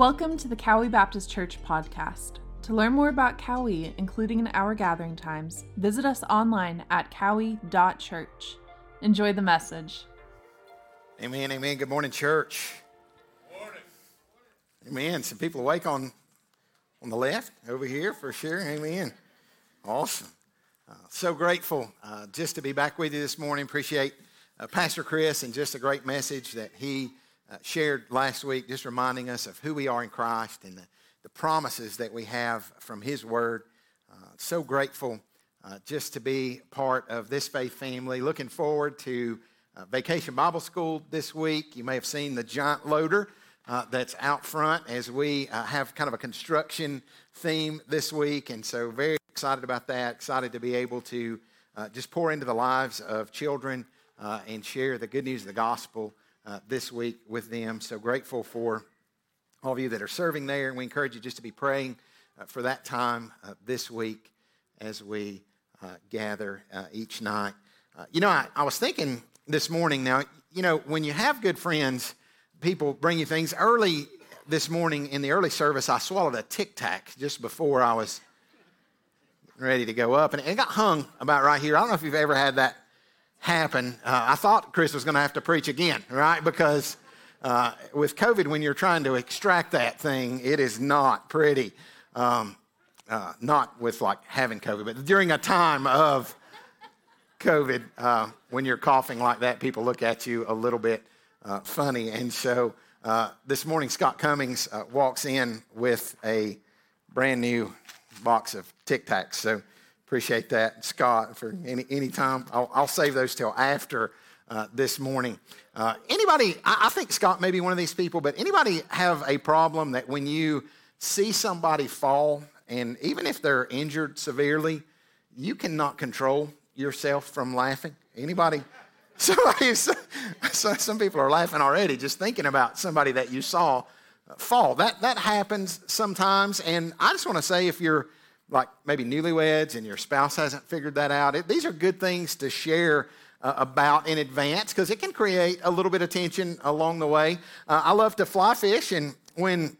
Welcome to the Cowie Baptist Church podcast. To learn more about Cowie, including in our gathering times, visit us online at cowie.church. Enjoy the message. Amen, amen. Good morning, church. Morning. Amen. Some people awake on, on the left over here for sure. Amen. Awesome. Uh, so grateful uh, just to be back with you this morning. Appreciate uh, Pastor Chris and just a great message that he uh, shared last week, just reminding us of who we are in Christ and the, the promises that we have from His Word. Uh, so grateful uh, just to be part of this faith family. Looking forward to uh, Vacation Bible School this week. You may have seen the giant loader. Uh, that's out front as we uh, have kind of a construction theme this week. And so, very excited about that. Excited to be able to just pour into the lives of children and share the good news of the gospel uh, this week with them. So grateful for all of you that are serving there. And we encourage you just to be praying uh, for that time uh, this week as we uh, gather uh, each night. Uh, you know, I, I was thinking this morning now, you know, when you have good friends, people bring you things. Early this morning in the early service, I swallowed a Tic Tac just before I was ready to go up, and it got hung about right here. I don't know if you've ever had that happen. Uh, I thought Chris was going to have to preach again, right? Because uh, with COVID, when you're trying to extract that thing, it is not pretty. Um, uh, not with like having COVID, but during a time of COVID, uh, when you're coughing like that, people look at you a little bit uh, funny. And so uh, this morning, Scott Cummings walks in with a brand new box of Tic Tacs. So Appreciate that, Scott, for any, any time. I'll, I'll save those till after uh, this morning. Uh, anybody, I, I think Scott may be one of these people, but anybody have a problem that when you see somebody fall, and even if they're injured severely, you cannot control yourself from laughing? Anybody? Somebody, some people are laughing already just thinking about somebody that you saw fall. That, that happens sometimes. And I just want to say if you're like maybe newlyweds and your spouse hasn't figured that out, it, these are good things to share uh, about in advance because it can create a little bit of tension along the way. Uh, I love to fly fish, and when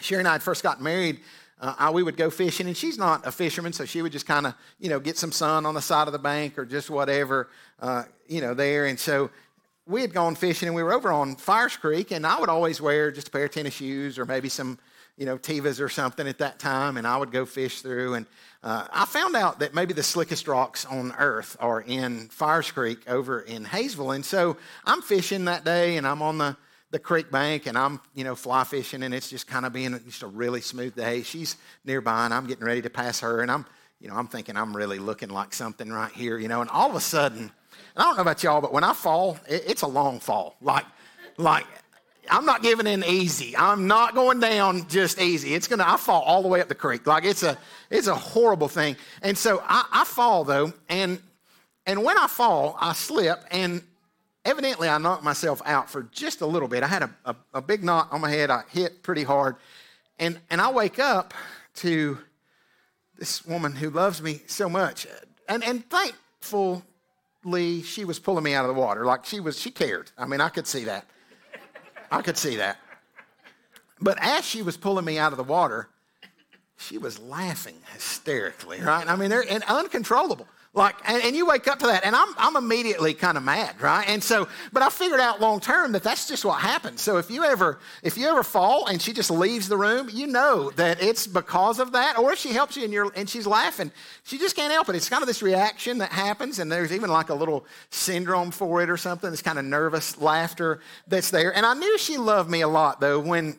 Sherry and I had first got married, uh, I, we would go fishing, and she's not a fisherman, so she would just kind of, you know, get some sun on the side of the bank or just whatever, uh, you know, there. And so we had gone fishing, and we were over on Fires Creek, and I would always wear just a pair of tennis shoes or maybe some you know, Tevas or something at that time, and I would go fish through. And uh, I found out that maybe the slickest rocks on earth are in Fires Creek over in Hayesville. And so I'm fishing that day, and I'm on the, the creek bank, and I'm, you know, fly fishing, and it's just kind of being just a really smooth day. She's nearby, and I'm getting ready to pass her, and I'm, you know, I'm thinking I'm really looking like something right here, you know, and all of a sudden, I don't know about y'all, but when I fall, it, it's a long fall. Like, like I'm not giving in easy. I'm not going down just easy. It's gonna, I fall all the way up the creek. Like it's a, it's a horrible thing. And so I, I fall though, and and when I fall, I slip, and evidently I knocked myself out for just a little bit. I had a, a, a big knot on my head. I hit pretty hard, and and I wake up to this woman who loves me so much, and and thankfully she was pulling me out of the water. Like she was, she cared. I mean, I could see that. I could see that. But as she was pulling me out of the water, she was laughing hysterically, right? I mean, they're and uncontrollable. Like, and, and, you wake up to that, and I'm, I'm immediately kind of mad, right? And so, but I figured out long term that that's just what happens. So if you ever, if you ever fall and she just leaves the room, you know that it's because of that. Or if she helps you and you're, and she's laughing, she just can't help it. It's kind of this reaction that happens, and there's even like a little syndrome for it or something. This kind of nervous laughter that's there. And I knew she loved me a lot though when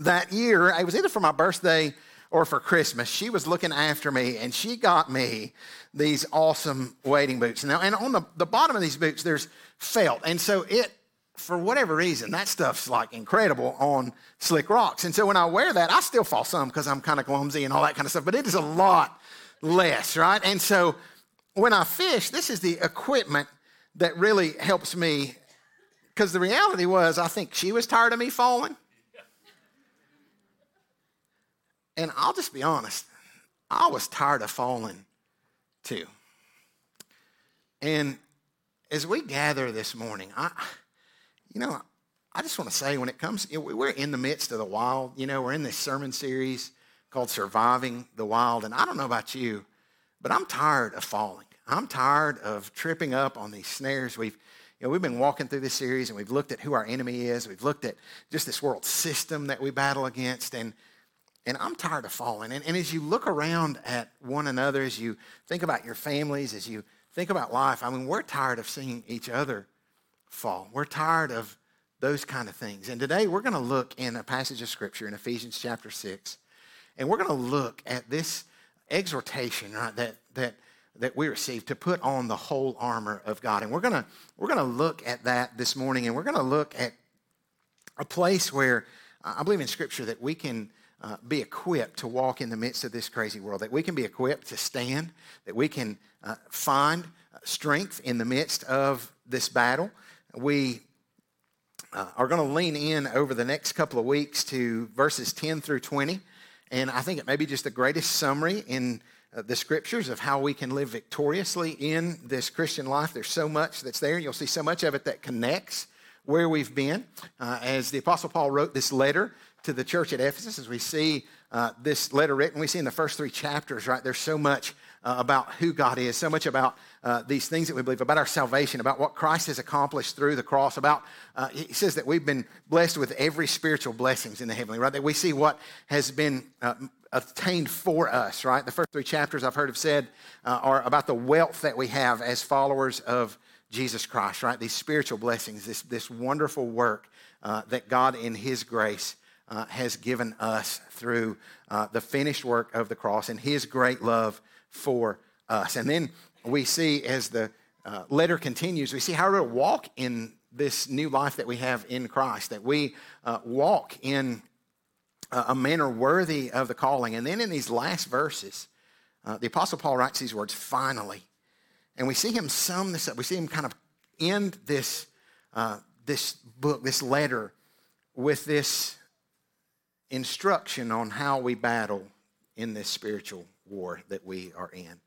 that year, it was either for my birthday or for Christmas, she was looking after me and she got me these awesome wading boots. Now, and on the, the bottom of these boots, there's felt. And so it, for whatever reason, that stuff's like incredible on slick rocks. And so when I wear that, I still fall some because I'm kind of clumsy and all that kind of stuff, but it is a lot less, right? And so when I fish, this is the equipment that really helps me because the reality was, I think she was tired of me falling. And I'll just be honest, I was tired of falling too. And as we gather this morning, I, you know, I just want to say when it comes, we're in the midst of the wild. You know, we're in this sermon series called Surviving the Wild. And I don't know about you, but I'm tired of falling. I'm tired of tripping up on these snares. We've, you know, we've been walking through this series and we've looked at who our enemy is. We've looked at just this world system that we battle against. And, and I'm tired of falling. And, and as you look around at one another, as you think about your families, as you think about life, I mean, we're tired of seeing each other fall. We're tired of those kind of things. And today we're going to look in a passage of scripture in Ephesians chapter 6. And we're going to look at this exhortation, right, that, that, that we receive to put on the whole armor of God. And we're going to, we're going to look at that this morning. And we're going to look at a place where I believe in scripture that we can uh, be equipped to walk in the midst of this crazy world, that we can be equipped to stand, that we can uh, find strength in the midst of this battle. We uh, are going to lean in over the next couple of weeks to verses 10 through 20. And I think it may be just the greatest summary in uh, the scriptures of how we can live victoriously in this Christian life. There's so much that's there. You'll see so much of it that connects where we've been. Uh, as the Apostle Paul wrote this letter to the church at Ephesus, as we see uh, this letter written, we see in the first three chapters, right, there's so much uh, about who God is, so much about uh, these things that we believe, about our salvation, about what Christ has accomplished through the cross, about, uh, he says that we've been blessed with every spiritual blessings in the heavenly, right? That we see what has been uh, attained for us, right? The first three chapters I've heard have said uh, are about the wealth that we have as followers of Jesus Christ, right? These spiritual blessings, this, this wonderful work uh, that God in His grace uh, has given us through uh, the finished work of the cross and His great love for us. And then we see as the uh, letter continues, we see how to walk in this new life that we have in Christ, that we uh, walk in a manner worthy of the calling. And then in these last verses, uh, the Apostle Paul writes these words, finally. And we see him sum this up. We see him kind of end this, uh, this book, this letter, with this instruction on how we battle in this spiritual war that we are in.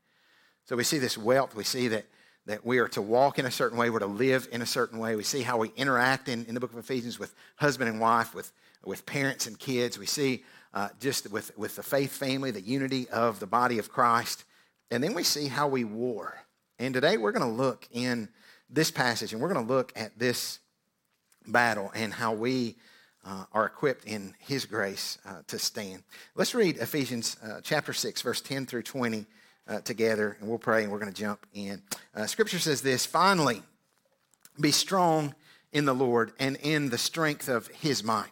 So we see this wealth. We see that, that we are to walk in a certain way. We're to live in a certain way. We see how we interact in, in the book of Ephesians with husband and wife, with, with parents and kids. We see uh, just with, with the faith family, the unity of the body of Christ. And then we see how we war. And today we're going to look in this passage and we're going to look at this battle and how we uh, are equipped in His grace uh, to stand. Let's read Ephesians uh, chapter 6, verse 10 through 20 uh, together, and we'll pray and we're going to jump in. Uh, scripture says this Finally, be strong in the Lord and in the strength of His might.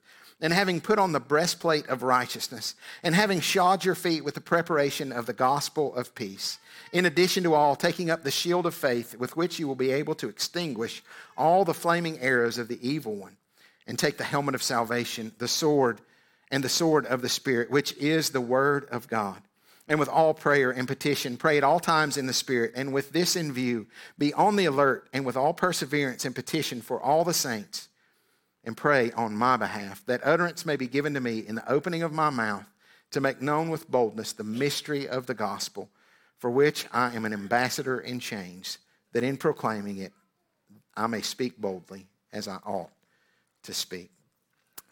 and having put on the breastplate of righteousness, and having shod your feet with the preparation of the gospel of peace. In addition to all, taking up the shield of faith with which you will be able to extinguish all the flaming arrows of the evil one, and take the helmet of salvation, the sword, and the sword of the Spirit, which is the word of God. And with all prayer and petition, pray at all times in the Spirit, and with this in view, be on the alert, and with all perseverance and petition for all the saints, and pray on my behalf, that utterance may be given to me in the opening of my mouth to make known with boldness the mystery of the gospel for which I am an ambassador in chains, that in proclaiming it I may speak boldly as I ought to speak.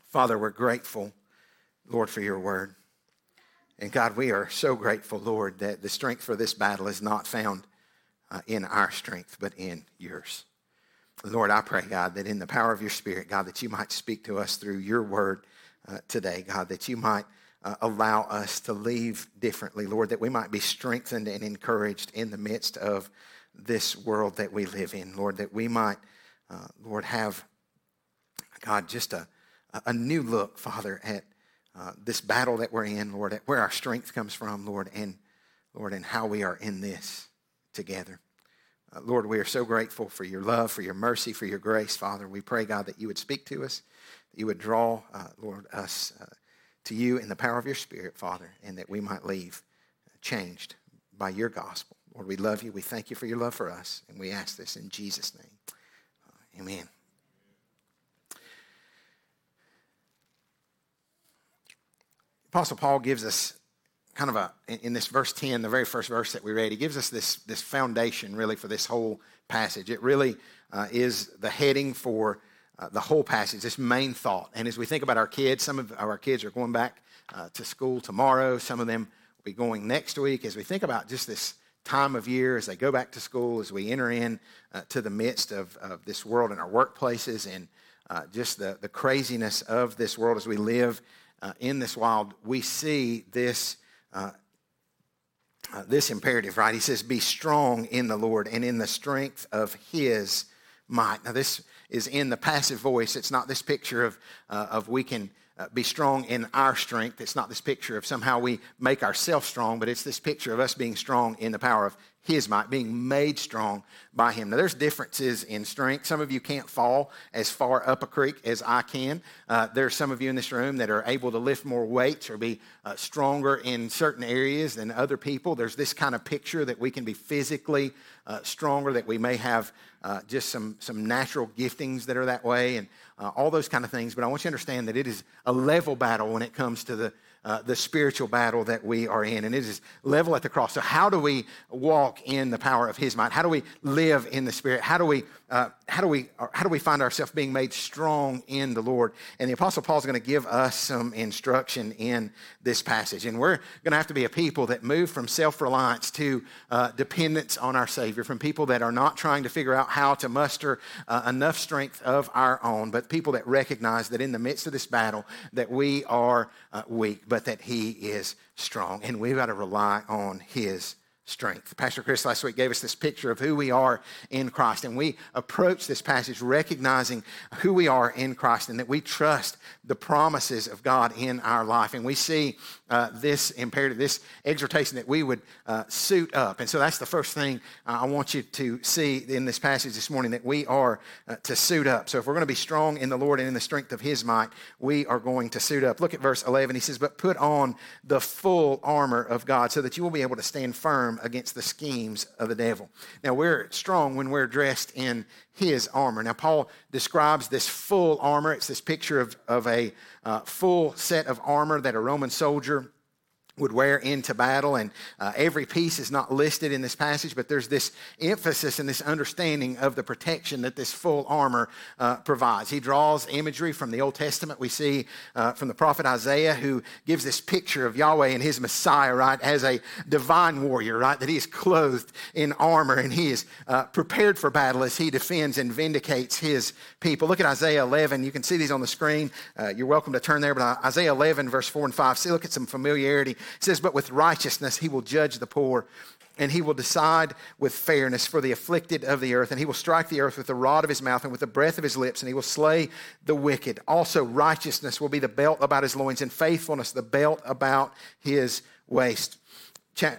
Father, we're grateful, Lord, for your word. And God, we are so grateful, Lord, that the strength for this battle is not found uh, in our strength, but in yours. Lord, I pray, God, that in the power of your Spirit, God, that you might speak to us through your word uh, today, God, that you might uh, allow us to leave differently, Lord, that we might be strengthened and encouraged in the midst of this world that we live in, Lord, that we might, uh, Lord, have, God, just a, a new look, Father, at uh, this battle that we're in, Lord, at where our strength comes from, Lord, and Lord, and how we are in this together. Uh, Lord, we are so grateful for your love, for your mercy, for your grace, Father. We pray, God, that you would speak to us, that you would draw, uh, Lord, us uh, to you in the power of your Spirit, Father, and that we might leave changed by your gospel. Lord, we love you. We thank you for your love for us, and we ask this in Jesus' name. Amen. Apostle Paul gives us kind of a, in this verse 10, the very first verse that we read, he gives us this, this foundation really for this whole passage. It really uh, is the heading for uh, the whole passage, this main thought. And as we think about our kids, some of our kids are going back uh, to school tomorrow, some of them will be going next week. As we think about just this time of year, as they go back to school, as we enter in uh, to the midst of, of this world in our workplaces and uh, just the, the craziness of this world as we live uh, in this wild, we see this, uh, uh, this imperative, right? He says, Be strong in the Lord and in the strength of his might. Now, this is in the passive voice. It's not this picture of, uh, of we can uh, be strong in our strength. It's not this picture of somehow we make ourselves strong, but it's this picture of us being strong in the power of his might, being made strong by him. Now, there's differences in strength. Some of you can't fall as far up a creek as I can. Uh, there's some of you in this room that are able to lift more weights or be uh, stronger in certain areas than other people. There's this kind of picture that we can be physically uh, stronger, that we may have uh, just some, some natural giftings that are that way, and uh, all those kind of things. But I want you to understand that it is a level battle when it comes to the uh, the spiritual battle that we are in. And it is level at the cross. So, how do we walk in the power of His might? How do we live in the Spirit? How do we, uh, how do we, how do we find ourselves being made strong in the Lord? And the Apostle Paul is going to give us some instruction in this passage. And we're going to have to be a people that move from self reliance to uh, dependence on our Savior, from people that are not trying to figure out how to muster uh, enough strength of our own, but people that recognize that in the midst of this battle, that we are uh, weak but that He is strong. And we've got to rely on His strength. Pastor Chris last week gave us this picture of who we are in Christ, and we approach this passage recognizing who we are in Christ and that we trust the promises of God in our life. And we see uh, this imperative, this exhortation that we would uh, suit up. And so that's the first thing uh, I want you to see in this passage this morning that we are uh, to suit up. So if we're going to be strong in the Lord and in the strength of His might, we are going to suit up. Look at verse 11. He says, But put on the full armor of God so that you will be able to stand firm against the schemes of the devil. Now, we're strong when we're dressed in his armor. Now, Paul describes this full armor. It's this picture of, of a uh, full set of armor that a Roman soldier would wear into battle. And uh, every piece is not listed in this passage, but there's this emphasis and this understanding of the protection that this full armor uh, provides. He draws imagery from the Old Testament. We see uh, from the prophet Isaiah, who gives this picture of Yahweh and his Messiah, right, as a divine warrior, right, that he is clothed in armor and he is uh, prepared for battle as he defends and vindicates his people. Look at Isaiah 11. You can see these on the screen. Uh, you're welcome to turn there, but uh, Isaiah 11, verse 4 and 5. See, look at some familiarity. It says, But with righteousness he will judge the poor, and he will decide with fairness for the afflicted of the earth, and he will strike the earth with the rod of his mouth and with the breath of his lips, and he will slay the wicked. Also, righteousness will be the belt about his loins, and faithfulness the belt about his waist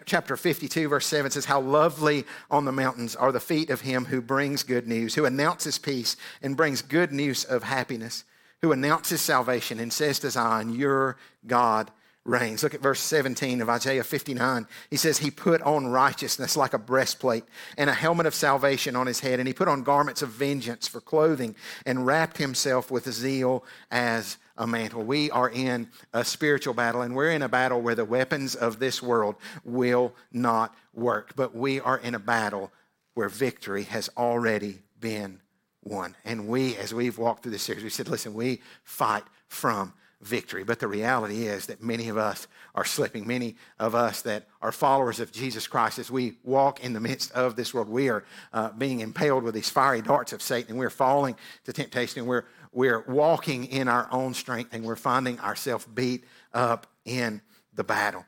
chapter 52, verse 7 says, How lovely on the mountains are the feet of him who brings good news, who announces peace and brings good news of happiness, who announces salvation and says to Zion, Your God reigns. Look at verse 17 of Isaiah 59. He says, He put on righteousness like a breastplate and a helmet of salvation on his head, and he put on garments of vengeance for clothing and wrapped himself with zeal as a mantle. We are in a spiritual battle, and we're in a battle where the weapons of this world will not work. But we are in a battle where victory has already been won. And we, as we've walked through this series, we said, listen, we fight from victory. But the reality is that many of us are slipping. Many of us that are followers of Jesus Christ, as we walk in the midst of this world, we are uh, being impaled with these fiery darts of Satan, and we're falling to temptation, and we're, we're walking in our own strength, and we're finding ourselves beat up in the battle.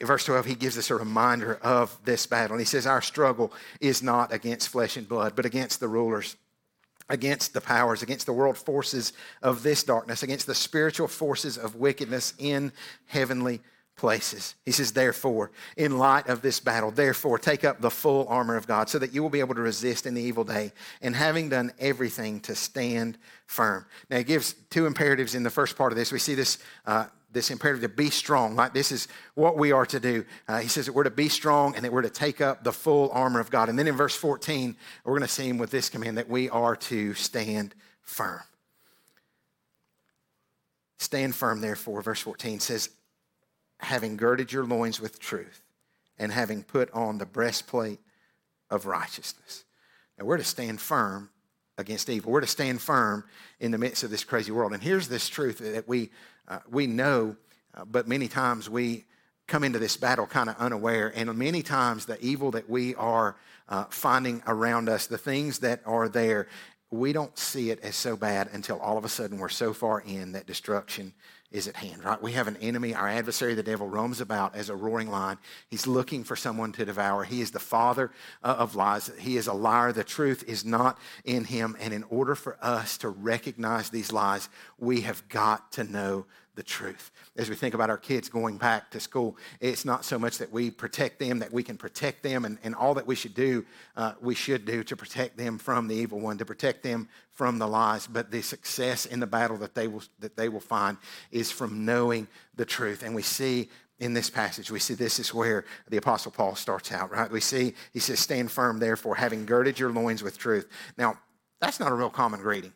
Verse 12, he gives us a reminder of this battle. And he says, Our struggle is not against flesh and blood, but against the rulers against the powers, against the world forces of this darkness, against the spiritual forces of wickedness in heavenly places. He says, therefore, in light of this battle, therefore, take up the full armor of God so that you will be able to resist in the evil day, and having done everything to stand firm. Now, he gives two imperatives in the first part of this. We see this. Uh, this imperative to be strong. Like this is what we are to do. Uh, he says that we're to be strong and that we're to take up the full armor of God. And then in verse 14, we're going to see him with this command that we are to stand firm. Stand firm, therefore, verse 14 says, having girded your loins with truth and having put on the breastplate of righteousness. Now we're to stand firm against evil. We're to stand firm in the midst of this crazy world. And here's this truth that we uh, we know, uh, but many times we come into this battle kind of unaware. And many times the evil that we are uh, finding around us, the things that are there, we don't see it as so bad until all of a sudden we're so far in that destruction is at hand, right? We have an enemy. Our adversary, the devil, roams about as a roaring lion. He's looking for someone to devour. He is the father uh, of lies. He is a liar. The truth is not in him. And in order for us to recognize these lies, we have got to know the truth. As we think about our kids going back to school, it's not so much that we protect them, that we can protect them, and, and all that we should do, uh, we should do to protect them from the evil one, to protect them from the lies. But the success in the battle that they will, that they will find is from knowing the truth. And we see in this passage, we see this is where the Apostle Paul starts out, right? We see he says, Stand firm, therefore, having girded your loins with truth. Now, that's not a real common greeting.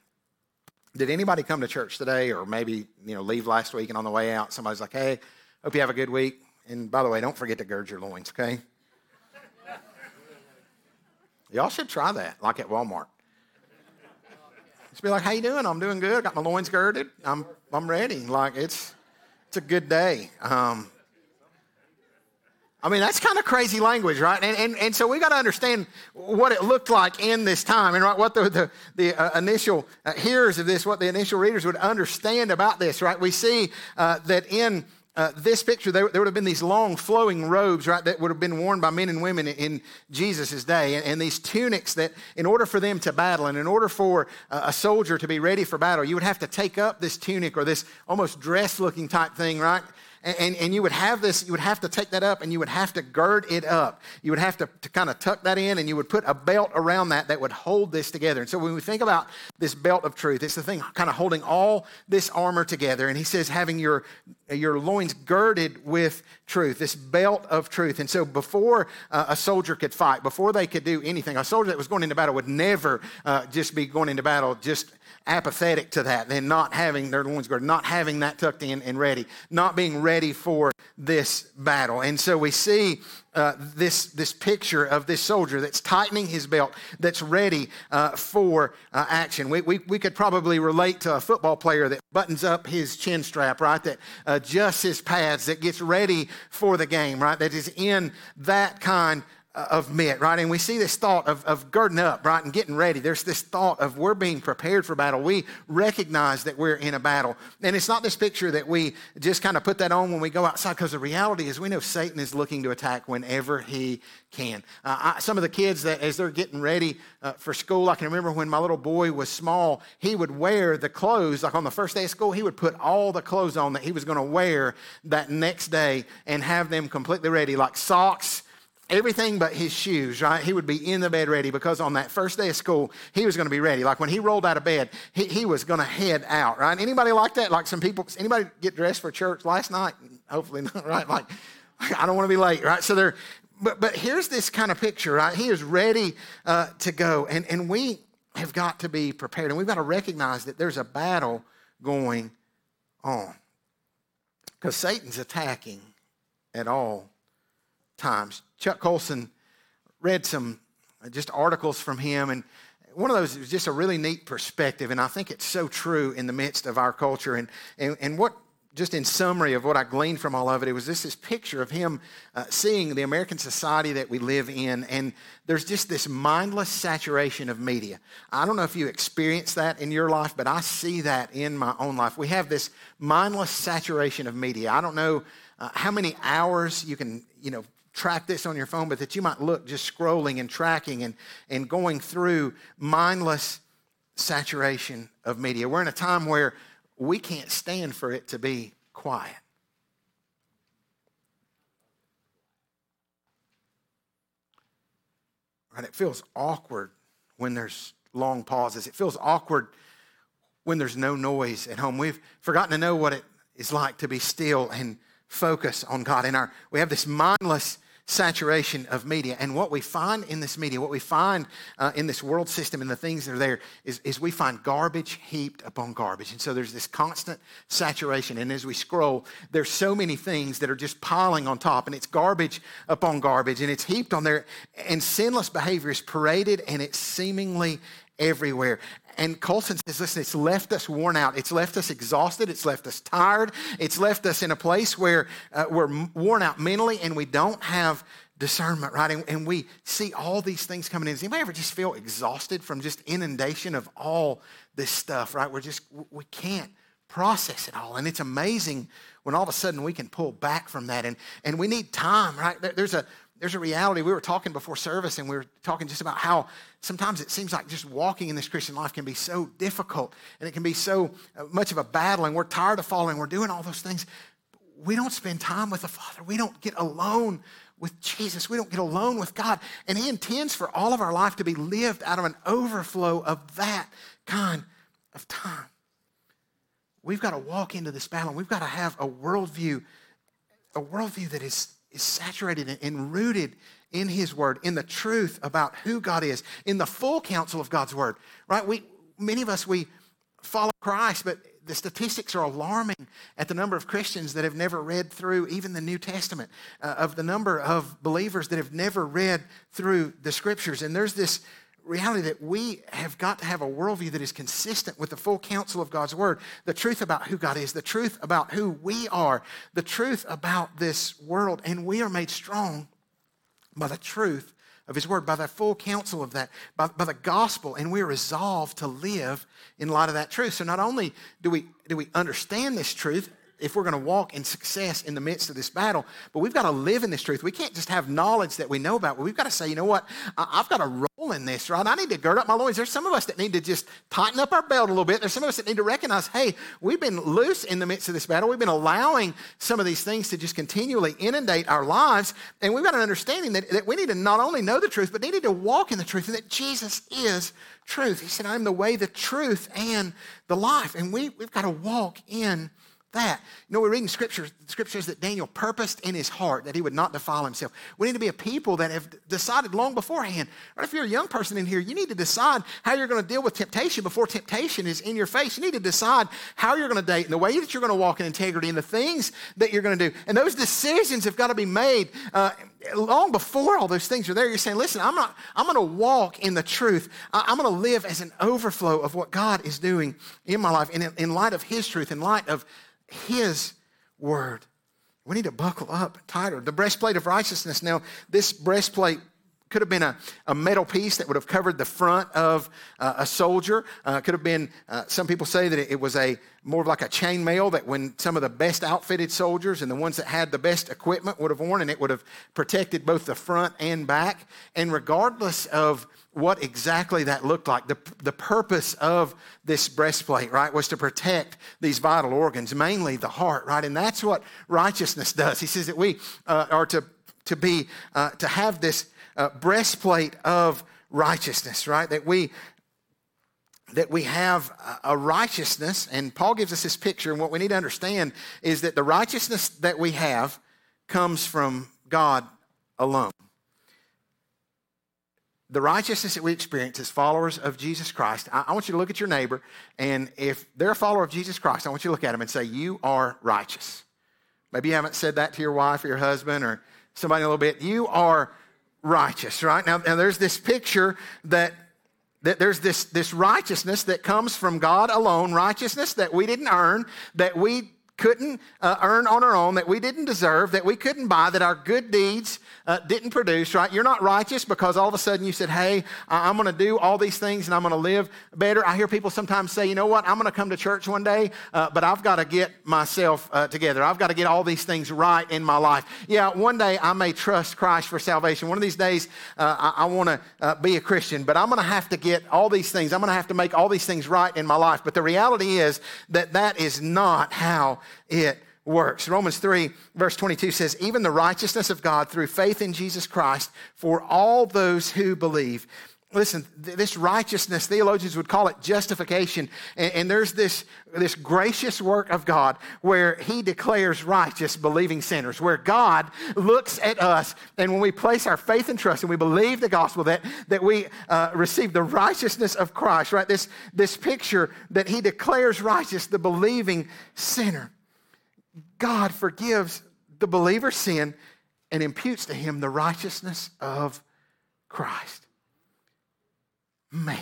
Did anybody come to church today or maybe, you know, leave last week and on the way out, somebody's like, hey, hope you have a good week. And by the way, don't forget to gird your loins, okay? Y'all should try that, like at Walmart. Just be like, how you doing? I'm doing good. I got my loins girded. I'm, I'm ready. Like, it's, it's a good day. Um, I mean, that's kind of crazy language, right? And, and, and so we got to understand what it looked like in this time and right, what the, the, the uh, initial uh, hearers of this, what the initial readers would understand about this, right? We see uh, that in uh, this picture, there, there, would have been these long flowing robes, right, that would have been worn by men and women in Jesus' day. And, and these tunics that, in order for them to battle and in order for uh, a soldier to be ready for battle, you would have to take up this tunic or this almost dress looking type thing, right? And, and you would have this, you would have to take that up and you would have to gird it up. You would have to, to kind of tuck that in and you would put a belt around that that would hold this together. And so when we think about this belt of truth, it's the thing kind of holding all this armor together. And he says, having your, your loins girded with truth, this belt of truth. And so before uh, a soldier could fight, before they could do anything, a soldier that was going into battle would never uh, just be going into battle just apathetic to that, then not having their loins girded, not having that tucked in and ready, not being ready for this battle. And so we see uh, this, this picture of this soldier that's tightening his belt, that's ready uh, for uh, action. We, we, we could probably relate to a football player that buttons up his chin strap, right? That adjusts his pads, that gets ready for the game, right? That is in that kind of mitt, right? And we see this thought of, of girding up, right, and getting ready. There's this thought of we're being prepared for battle. We recognize that we're in a battle. And it's not this picture that we just kind of put that on when we go outside, because the reality is we know Satan is looking to attack whenever he can. Uh, I, some of the kids that, as they're getting ready uh, for school, I can remember when my little boy was small, he would wear the clothes, like on the first day of school, he would put all the clothes on that he was going to wear that next day and have them completely ready, like socks everything but his shoes, right? He would be in the bed ready because on that first day of school, he was going to be ready. Like when he rolled out of bed, he, he was going to head out, right? Anybody like that? Like some people, anybody get dressed for church last night? Hopefully not, right? Like, I don't want to be late, right? So they're, but, but here's this kind of picture, right? He is ready uh, to go. And, and we have got to be prepared. And we've got to recognize that there's a battle going on. Because Satan's attacking at all times. Chuck Colson read some uh, just articles from him, and one of those was just a really neat perspective, and I think it's so true in the midst of our culture. And, and, and what, just in summary of what I gleaned from all of it, it was just this picture of him uh, seeing the American society that we live in, and there's just this mindless saturation of media. I don't know if you experience that in your life, but I see that in my own life. We have this mindless saturation of media. I don't know uh, how many hours you can, you know, track this on your phone, but that you might look just scrolling and tracking and, and going through mindless saturation of media. We're in a time where we can't stand for it to be quiet. Right? It feels awkward when there's long pauses. It feels awkward when there's no noise at home. We've forgotten to know what it is like to be still and focus on God. And our, we have this mindless saturation of media. And what we find in this media, what we find uh, in this world system and the things that are there is, is we find garbage heaped upon garbage. And so there's this constant saturation. And as we scroll, there's so many things that are just piling on top, and it's garbage upon garbage, and it's heaped on there. And sinless behavior is paraded, and it's seemingly everywhere. And Colson says, listen, it's left us worn out. It's left us exhausted. It's left us tired. It's left us in a place where uh, we're worn out mentally and we don't have discernment, right? And, and, we see all these things coming in. Does anybody ever just feel exhausted from just inundation of all this stuff, right? We're just, we can't process it all. And it's amazing when all of a sudden we can pull back from that. And, and we need time, right? There's a, there's a reality. We were talking before service and we were talking just about how sometimes it seems like just walking in this Christian life can be so difficult and it can be so uh, much of a battle and we're tired of following. We're doing all those things. We don't spend time with the Father. We don't get alone with Jesus. We don't get alone with God. And He intends for all of our life to be lived out of an overflow of that kind of time. We've got to walk into this battle. We've got to have a worldview, a worldview that is is saturated and rooted in His Word, in the truth about who God is, in the full counsel of God's Word, right? We, many of us, we follow Christ, but the statistics are alarming at the number of Christians that have never read through even the New Testament, uh, of the number of believers that have never read through the Scriptures. And there's this reality that we have got to have a worldview that is consistent with the full counsel of God's Word, the truth about who God is, the truth about who we are, the truth about this world. And we are made strong by the truth of His Word, by the full counsel of that, by, by the gospel, and we're resolved to live in light of that truth. So not only do we, do we understand this truth, if we're going to walk in success in the midst of this battle. But we've got to live in this truth. We can't just have knowledge that we know about. We've got to say, you know what? I've got to roll in this, right? I need to gird up my loins. There's some of us that need to just tighten up our belt a little bit. There's some of us that need to recognize, hey, we've been loose in the midst of this battle. We've been allowing some of these things to just continually inundate our lives. And we've got an understanding that, that we need to not only know the truth, but need to walk in the truth and that Jesus is truth. He said, I'm the way, the truth, and the life. And we, we've got to walk in that. You know, we're reading scriptures. The scripture says that Daniel purposed in his heart that he would not defile himself. We need to be a people that have decided long beforehand. Or if you're a young person in here, you need to decide how you're going to deal with temptation before temptation is in your face. You need to decide how you're going to date and the way that you're going to walk in integrity and the things that you're going to do. And those decisions have got to be made. Uh, long before all those things are there, you're saying, listen, I'm, not, I'm going to walk in the truth. I'm going to live as an overflow of what God is doing in my life, in, in light of His truth, in light of his word. We need to buckle up tighter. The breastplate of righteousness. Now, this breastplate could have been a, a metal piece that would have covered the front of uh, a soldier. Uh, could have been, uh, some people say that it was a more of like a chainmail that when some of the best outfitted soldiers and the ones that had the best equipment would have worn, and it would have protected both the front and back. And regardless of what exactly that looked like. The, the purpose of this breastplate, right, was to protect these vital organs, mainly the heart, right? And that's what righteousness does. He says that we uh, are to, to be, uh, to have this uh, breastplate of righteousness, right? That we, that we have a righteousness, and Paul gives us this picture, and what we need to understand is that the righteousness that we have comes from God alone the righteousness that we experience as followers of Jesus Christ, I, I, want you to look at your neighbor, and if they're a follower of Jesus Christ, I want you to look at them and say, You are righteous. Maybe you haven't said that to your wife or your husband or somebody a little bit. You are righteous, right? Now, now there's this picture that, that there's this, this righteousness that comes from God alone, righteousness that we didn't earn, that we couldn't uh, earn on our own, that we didn't deserve, that we couldn't buy, that our good deeds uh, didn't produce, right? You're not righteous because all of a sudden you said, hey, I'm going to do all these things and I'm going to live better. I hear people sometimes say, you know what, I'm going to come to church one day, uh, but I've got to get myself uh, together. I've got to get all these things right in my life. Yeah, one day I may trust Christ for salvation. One of these days uh, I, I want to uh, be a Christian, but I'm going to have to get all these things. I'm going to have to make all these things right in my life. But the reality is that that is not how it works. Romans 3, verse 22 says, Even the righteousness of God through faith in Jesus Christ for all those who believe. listen, this righteousness, theologians would call it justification. And, and, there's this, this gracious work of God where He declares righteous believing sinners, where God looks at us, and when we place our faith and trust and we believe the gospel, that, that we uh, receive the righteousness of Christ, right? This, this picture that He declares righteous the believing sinner. God forgives the believer's sin and imputes to him the righteousness of Christ. Man,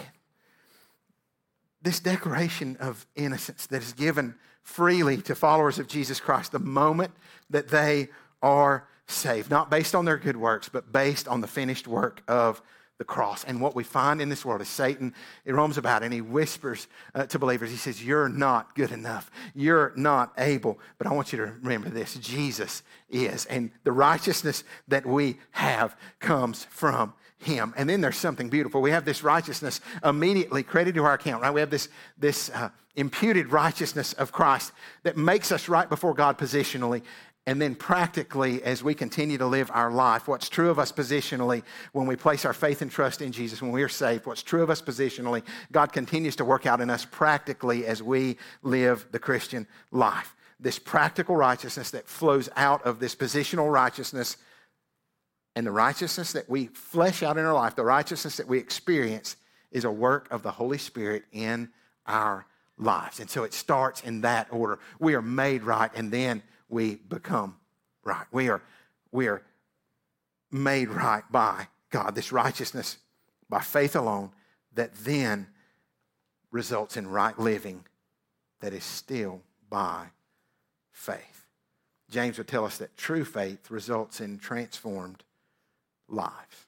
this declaration of innocence that is given freely to followers of Jesus Christ the moment that they are saved, not based on their good works, but based on the finished work of the cross. And what we find in this world is Satan, he roams about and he whispers uh, to believers, he says, You're not good enough. You're not able. But I want you to remember this Jesus is. And the righteousness that we have comes from him. And then there's something beautiful. We have this righteousness immediately credited to our account, right? We have this, this uh, imputed righteousness of Christ that makes us right before God positionally. And then, practically, as we continue to live our life, what's true of us positionally when we place our faith and trust in Jesus, when we are saved, what's true of us positionally, God continues to work out in us practically as we live the Christian life. This practical righteousness that flows out of this positional righteousness and the righteousness that we flesh out in our life, the righteousness that we experience, is a work of the Holy Spirit in our lives. And so it starts in that order. We are made right, and then we become right. We are, we are made right by God, this righteousness by faith alone that then results in right living that is still by faith. James would tell us that true faith results in transformed lives.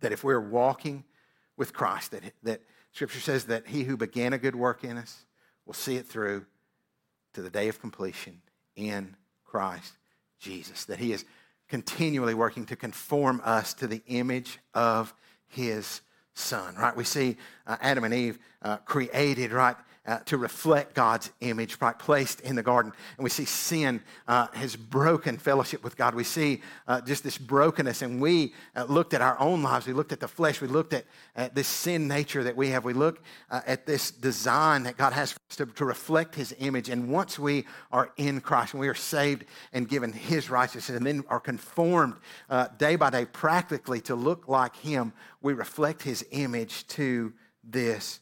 That if we're walking with Christ, that, that Scripture says that he who began a good work in us will see it through to the day of completion in Christ Jesus, that He is continually working to conform us to the image of His Son, right? We see uh, Adam and Eve uh, created, right? uh, to reflect God's image, right, placed in the garden. And we see sin uh, has broken fellowship with God. We see uh, just this brokenness. And we uh, looked at our own lives. We looked at the flesh. We looked at, at this sin nature that we have. We look uh, at this design that God has to, to reflect His image. And once we are in Christ and we are saved and given His righteousness and then are conformed uh, day by day practically to look like Him, we reflect His image to this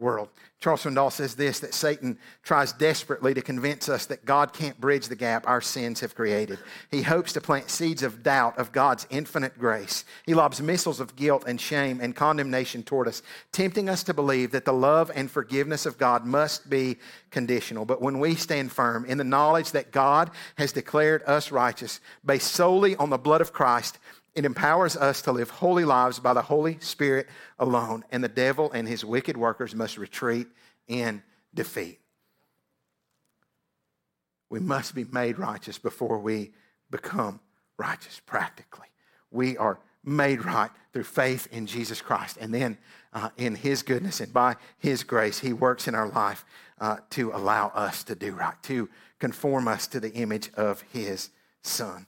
world. Charles Swindoll says this that Satan tries desperately to convince us that God can't bridge the gap our sins have created. He hopes to plant seeds of doubt of God's infinite grace. He lobs missiles of guilt and shame and condemnation toward us, tempting us to believe that the love and forgiveness of God must be conditional. But when we stand firm in the knowledge that God has declared us righteous based solely on the blood of Christ, it empowers us to live holy lives by the Holy Spirit alone, and the devil and his wicked workers must retreat in defeat. We must be made righteous before we become righteous, practically. We are made right through faith in Jesus Christ. And then uh, in His goodness and by His grace, He works in our life uh, to allow us to do right, to conform us to the image of His Son.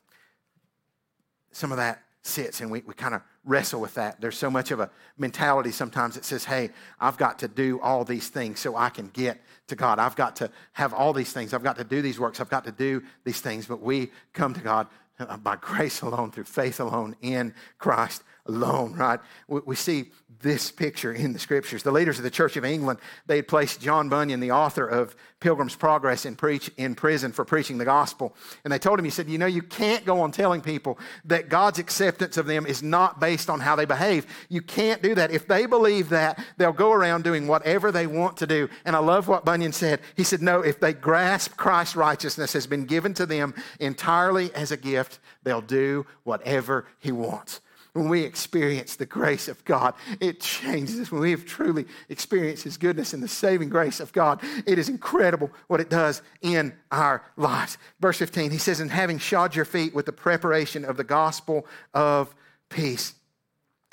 Some of that sits and we, we kind of wrestle with that. There's so much of a mentality sometimes that says, hey, I've got to do all these things so I can get to God. I've got to have all these things. I've got to do these works. I've got to do these things. But we come to God uh, by grace alone, through faith alone, in Christ alone, right? We, see this picture in the scriptures. The leaders of the Church of England, they had placed John Bunyan, the author of Pilgrim's Progress, in, preach, in prison for preaching the gospel. And they told him, he said, You know, you can't go on telling people that God's acceptance of them is not based on how they behave. You can't do that. If they believe that, they'll go around doing whatever they want to do. And I love what Bunyan said. He said, No, if they grasp Christ's righteousness has been given to them entirely as a gift, they'll do whatever he wants when we experience the grace of God, it changes us. When we have truly experienced His goodness and the saving grace of God, it is incredible what it does in our lives. Verse 15, he says, And having shod your feet with the preparation of the gospel of peace.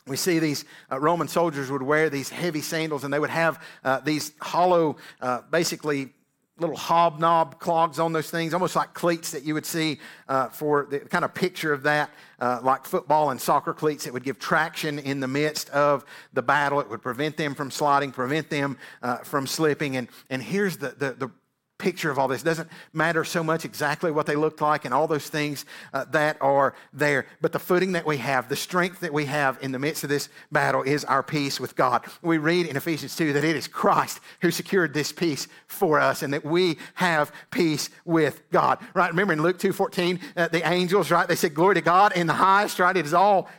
We see these uh, Roman soldiers would wear these heavy sandals and they would have uh, these hollow, uh, basically little hobnob clogs on those things, almost like cleats that you would see uh, for the kind of picture of that, uh, like football and soccer cleats. that would give traction in the midst of the battle. It would prevent them from sliding, prevent them uh, from slipping. And, and here's the, the, the picture of all this. It doesn't matter so much exactly what they look like and all those things uh, that are there. But the footing that we have, the strength that we have in the midst of this battle is our peace with God. We read in Ephesians 2 that it is Christ who secured this peace for us and that we have peace with God. Right? Remember in Luke 2.14, uh, the angels, right? They said, glory to God in the highest, right? It is all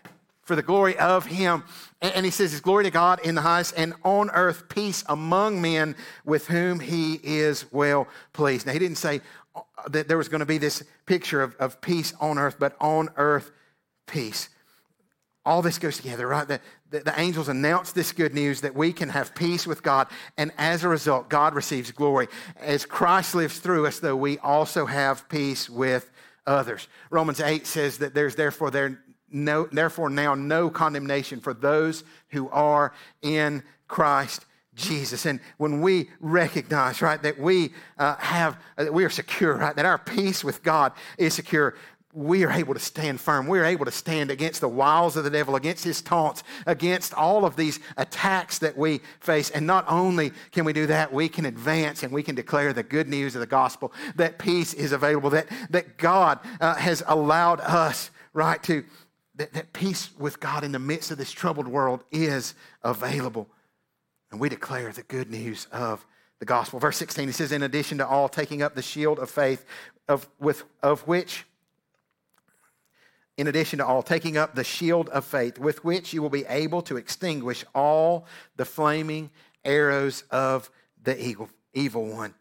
for the glory of him. And he says, His glory to God in the highest, and on earth peace among men with whom he is well pleased. Now, he didn't say uh, that there was going to be this picture of, of peace on earth, but on earth peace. All this goes together, right? The, the, the angels announce this good news that we can have peace with God, and as a result, God receives glory. As Christ lives through us, though, we also have peace with others. Romans 8 says that there's therefore there no, therefore now no condemnation for those who are in Christ Jesus. And when we recognize, right, that we uh, have, uh, that we are secure, right, that our peace with God is secure, we are able to stand firm. We are able to stand against the wiles of the devil, against his taunts, against all of these attacks that we face. And not only can we do that, we can advance and we can declare the good news of the gospel that peace is available, that, that God uh, has allowed us, right, to that, that peace with God in the midst of this troubled world is available. And we declare the good news of the gospel. Verse 16, he says, In addition to all, taking up the shield of faith, of, with, of which, in addition to all, taking up the shield of faith, with which you will be able to extinguish all the flaming arrows of the evil, evil one.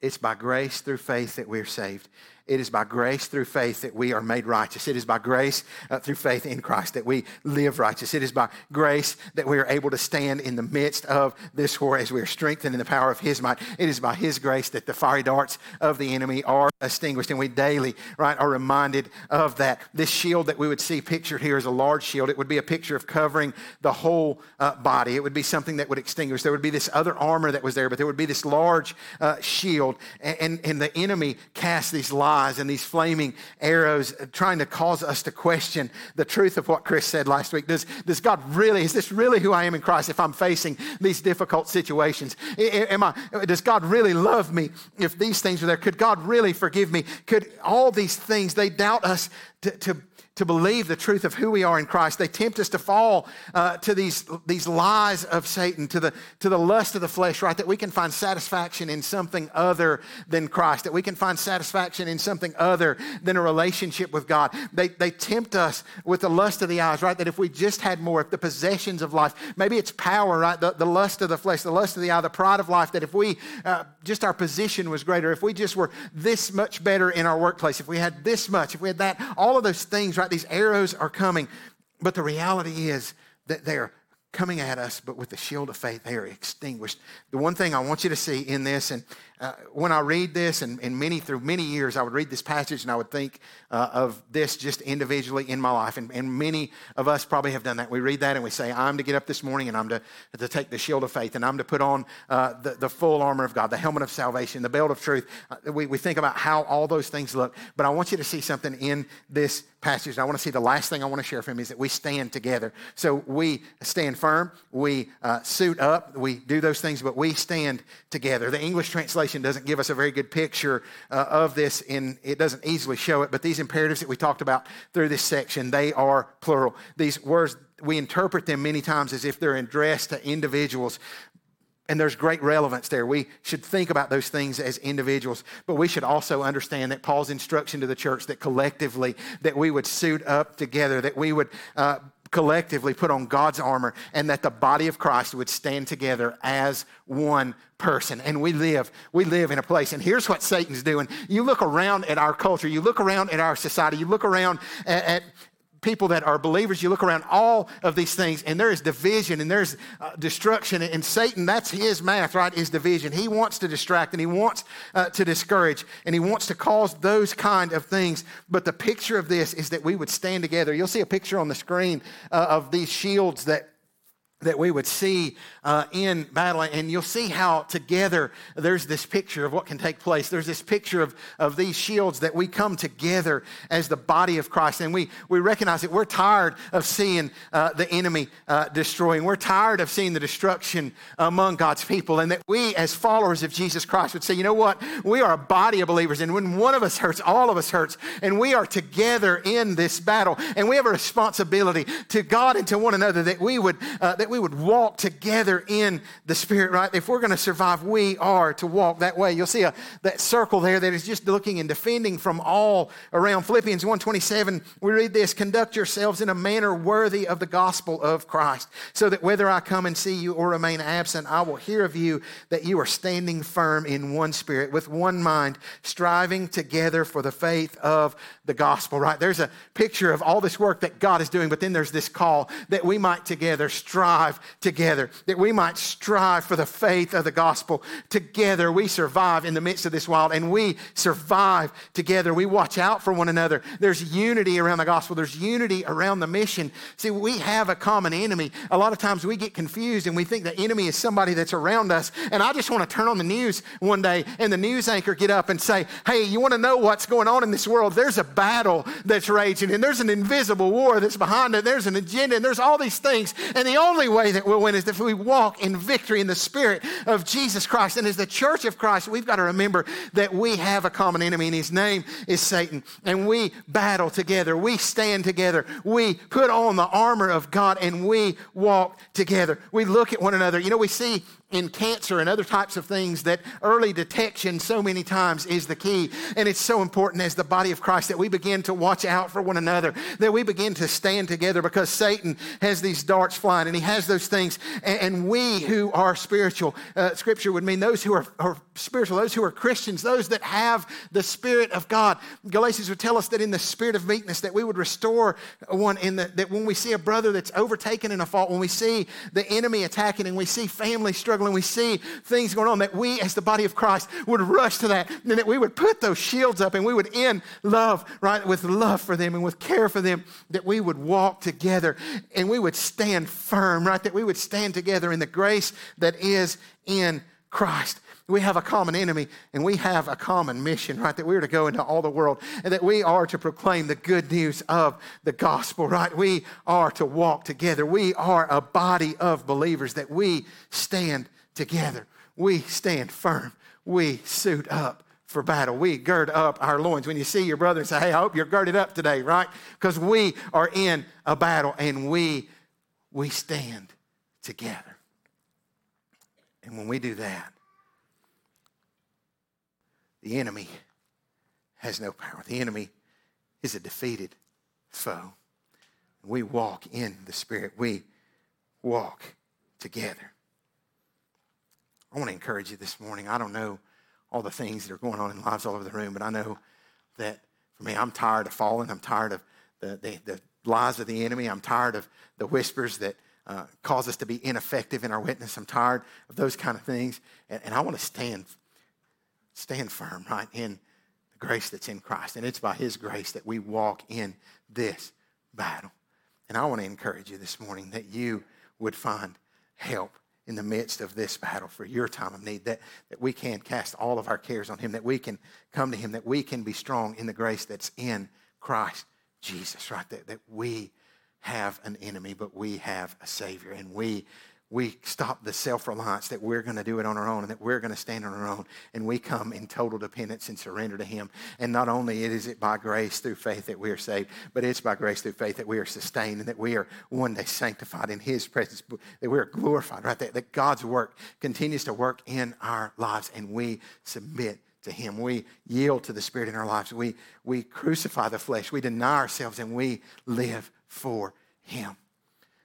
It's by grace through faith that we're saved. It is by grace through faith that we are made righteous. It is by grace uh, through faith in Christ that we live righteous. It is by grace that we are able to stand in the midst of this war as we are strengthened in the power of His might. It is by His grace that the fiery darts of the enemy are extinguished, and we daily, right, are reminded of that. This shield that we would see pictured here is a large shield. It would be a picture of covering the whole uh, body. It would be something that would extinguish. There would be this other armor that was there, but there would be this large uh, shield, and, and, and the enemy cast these lies and these flaming arrows trying to cause us to question the truth of what Chris said last week. Does, does God really, is this really who I am in Christ if I'm facing these difficult situations? Am I, does God really love me if these things are there? Could God really forgive me? Could all these things, they doubt us to, to to believe the truth of who we are in Christ. They tempt us to fall uh, to these, these lies of Satan, to the, to the lust of the flesh, right? That we can find satisfaction in something other than Christ, that we can find satisfaction in something other than a relationship with God. They, they tempt us with the lust of the eyes, right? That if we just had more, if the possessions of life, maybe it's power, right? The, the lust of the flesh, the lust of the eye, the pride of life, that if we, uh, just our position was greater, if we just were this much better in our workplace, if we had this much, if we had that, all of those things, right? These arrows are coming. But the reality is that they're coming at us, but with the shield of faith, they are extinguished. The one thing I want you to see in this, and uh, when I read this, and, and, many through many years, I would read this passage and I would think uh, of this just individually in my life. And, and, many of us probably have done that. We read that and we say, I'm to get up this morning and I'm to, to take the shield of faith and I'm to put on uh, the, the, full armor of God, the helmet of salvation, the belt of truth. Uh, we, we think about how all those things look. But I want you to see something in this passage. And I want to see the last thing I want to share from you is that we stand together. So we stand firm, we uh, suit up, we do those things, but we stand together. The English translation doesn't give us a very good picture uh, of this, and it doesn't easily show it. But these imperatives that we talked about through this section, they are plural. These words, we interpret them many times as if they're addressed to individuals. And there's great relevance there. We should think about those things as individuals, but we should also understand that Paul's instruction to the church that collectively, that we would suit up together, that we would uh, collectively put on God's armor and that the body of Christ would stand together as one person. And we live, we live in a place. And here's what Satan's doing. You look around at our culture, you look around at our society, you look around at, at people that are believers, you look around all of these things, and there is division and there's uh, destruction. And Satan, that's his math, right? Is division. He wants to distract and he wants uh, to discourage and he wants to cause those kind of things. But the picture of this is that we would stand together. You'll see a picture on the screen uh, of these shields that that we would see uh, in battle. And you'll see how together there's this picture of what can take place. There's this picture of, of these shields that we come together as the body of Christ. And we, we recognize that we're tired of seeing uh, the enemy uh, destroying. We're tired of seeing the destruction among God's people. And that we, as followers of Jesus Christ, would say, you know what? We are a body of believers. And when one of us hurts, all of us hurts. And we are together in this battle. And we have a responsibility to God and to one another that we would, uh, that we would walk together in the Spirit, right? If we're going to survive, we are to walk that way. You'll see a, that circle there that is just looking and defending from all around. Philippians 1.27, we read this, conduct yourselves in a manner worthy of the gospel of Christ, so that whether I come and see you or remain absent, I will hear of you that you are standing firm in one spirit, with one mind, striving together for the faith of the gospel, right? There's a picture of all this work that God is doing, but then there's this call that we might together strive together, that we might strive for the faith of the gospel. Together, we survive in the midst of this wild, and we survive together. We watch out for one another. There's unity around the gospel, there's unity around the mission. See, we have a common enemy. A lot of times we get confused and we think the enemy is somebody that's around us. And I just want to turn on the news one day and the news anchor get up and say, Hey, you want to know what's going on in this world? There's a battle that's raging, and there's an invisible war that's behind it. There's an agenda, and there's all these things. And the only way that we'll win is if we walk in victory in the spirit of Jesus Christ. And as the church of Christ, we've got to remember that we have a common enemy, and his name is Satan. And we battle together, we stand together, we put on the armor of God, and we walk together. We look at one another. You know, we see in cancer and other types of things that early detection so many times is the key. And it's so important as the body of Christ that we begin to watch out for one another, that we begin to stand together because Satan has these darts flying and he has those things. And, we who are spiritual, uh, scripture would mean those who are, are spiritual, those who are Christians, those that have the Spirit of God. Galatians would tell us that in the spirit of meekness, that we would restore one in the, that when we see a brother that's overtaken in a fault, when we see the enemy attacking and we see family struggling, struggling, we see things going on, that we as the body of Christ would rush to that, and that we would put those shields up and we would end love, right, with love for them and with care for them, that we would walk together and we would stand firm, right, that we would stand together in the grace that is in Christ. We have a common enemy and we have a common mission, right? That we are to go into all the world and that we are to proclaim the good news of the gospel, right? We are to walk together. We are a body of believers that we stand together. We stand firm. We suit up for battle. We gird up our loins. When you see your brother and say, Hey, I hope you're girded up today, right? Because we are in a battle and we we stand together. And when we do that, the enemy has no power. The enemy is a defeated foe. We walk in the Spirit, we walk together. I want to encourage you this morning. I don't know all the things that are going on in lives all over the room, but I know that for me, I'm tired of falling. I'm tired of the, the, the lies of the enemy. I'm tired of the whispers that uh, cause us to be ineffective in our witness. I'm tired of those kind of things. And, and I want to stand stand firm, right, in the grace that's in Christ. And it's by His grace that we walk in this battle. And I want to encourage you this morning that you would find help in the midst of this battle for your time of need, that, that we can cast all of our cares on Him, that we can come to Him, that we can be strong in the grace that's in Christ Jesus, right? That, that we have an enemy, but we have a Savior, and we we stop the self reliance that we're going to do it on our own and that we're going to stand on our own. And we come in total dependence and surrender to Him. And not only is it by grace through faith that we are saved, but it's by grace through faith that we are sustained and that we are one day sanctified in His presence, that we are glorified, right? That, that God's work continues to work in our lives and we submit to Him. We yield to the Spirit in our lives. We, we crucify the flesh. We deny ourselves and we live for Him.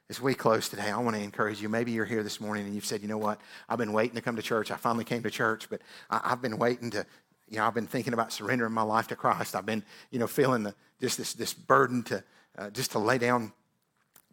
As we close today, I want to encourage you. Maybe you're here this morning and you've said, you know what? I've been waiting to come to church. I finally came to church, but I, have been waiting to, you know, I've been thinking about surrendering my life to Christ. I've been, you know, feeling the, just this, this burden to uh, just to lay down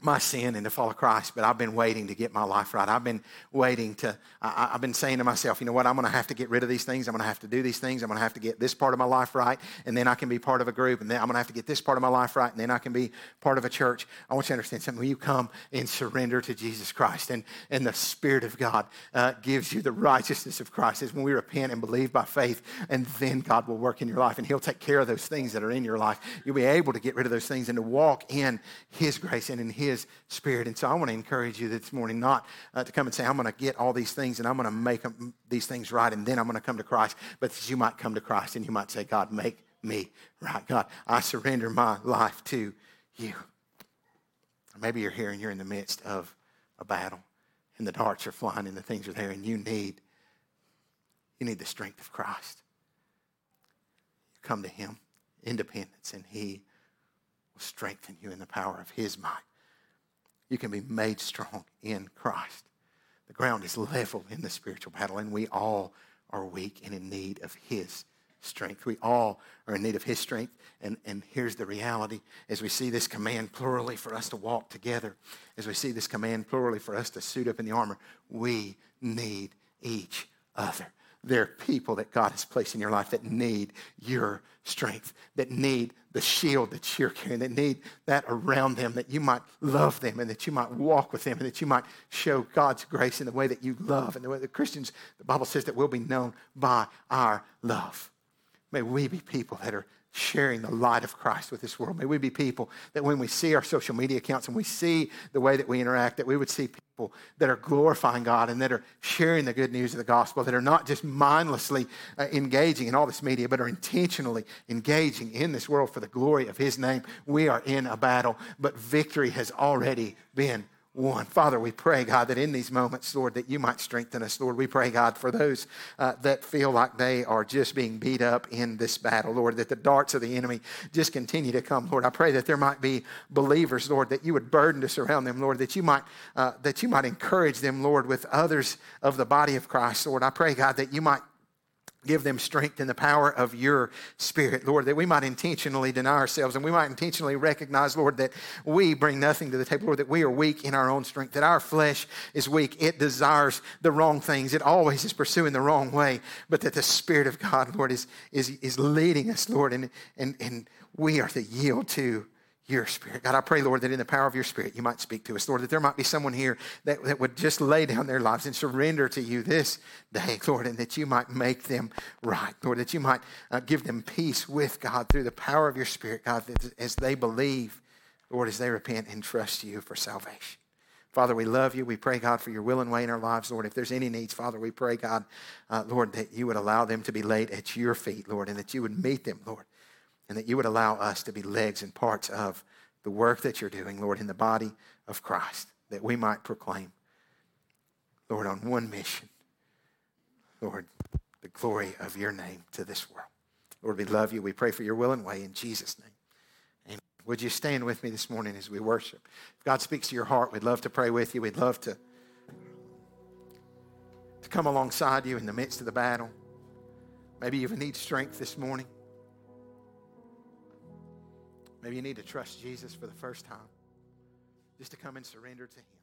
my sin and to follow Christ, but I've been waiting to get my life right. I've been waiting to, I, have been saying to myself, you know what, I'm going to have to get rid of these things. I'm going to have to do these things. I'm going to have to get this part of my life right, and then I can be part of a group, and then I'm going to have to get this part of my life right, and then I can be part of a church. I want you to understand something. When you come and surrender to Jesus Christ, and, and the Spirit of God uh, gives you the righteousness of Christ, is when we repent and believe by faith, and then God will work in your life, and He'll take care of those things that are in your life. You'll be able to get rid of those things and to walk in His grace and in His Spirit. And so I want to encourage you this morning not uh, to come and say, I'm going to get all these things and I'm going to make them, these things right and then I'm going to come to Christ. But you might come to Christ and you might say, God, make me right. God, I surrender my life to you. maybe you're here and you're in the midst of a battle and the darts are flying and the things are there and you need, you need the strength of Christ. You come to him, independence, and he will strengthen you in the power of his might you can be made strong in Christ. The ground is level in the spiritual battle, and we all are weak and in need of His strength. We all are in need of His strength. And, and here's the reality as we see this command plurally for us to walk together, as we see this command plurally for us to suit up in the armor, we need each other. There are people that God has placed in your life that need your strength, that need the shield that you're carrying, that need that around them, that you might love them and that you might walk with them and that you might show God's grace in the way that you love and the way that Christians, the Bible says that we'll be known by our love. May we be people that are sharing the light of Christ with this world. May we be people that when we see our social media accounts and we see the way that we interact, that we would see people that are glorifying God and that are sharing the good news of the gospel, that are not just mindlessly uh, engaging in all this media, but are intentionally engaging in this world for the glory of His name. We are in a battle, but victory has already been won. Father, we pray, God, that in these moments, Lord, that you might strengthen us. Lord, we pray, God, for those uh, that feel like they are just being beat up in this battle, Lord, that the darts of the enemy just continue to come. Lord, I pray that there might be believers, Lord, that you would burden to surround them, Lord, that you might uh, that you might encourage them, Lord, with others of the body of Christ, Lord. I pray, God, that you might Give them strength in the power of your spirit, Lord, that we might intentionally deny ourselves and we might intentionally recognize, Lord, that we bring nothing to the table, Lord, that we are weak in our own strength, that our flesh is weak. It desires the wrong things. It always is pursuing the wrong way, but that the Spirit of God, Lord, is, is, is leading us, Lord, and, and, and we are to yield to your spirit. God, I pray, Lord, that in the power of your spirit, you might speak to us. Lord, that there might be someone here that, that would just lay down their lives and surrender to you this day, Lord, and that you might make them right. Lord, that you might uh, give them peace with God through the power of your spirit, God, as they believe, Lord, as they repent and trust you for salvation. Father, we love you. We pray, God, for your will and way in our lives, Lord. If there's any needs, Father, we pray, God, uh, Lord, that you would allow them to be laid at your feet, Lord, and that you would meet them, Lord and that you would allow us to be legs and parts of the work that you're doing, Lord, in the body of Christ, that we might proclaim, Lord, on one mission, Lord, the glory of your name to this world. Lord, we love you. We pray for your will and way in Jesus' name. Amen. Would you stand with me this morning as we worship? If God speaks to your heart, we'd love to pray with you. We'd love to, to come alongside you in the midst of the battle. Maybe you even need strength this morning. Maybe you need to trust Jesus for the first time, just to come and surrender to Him.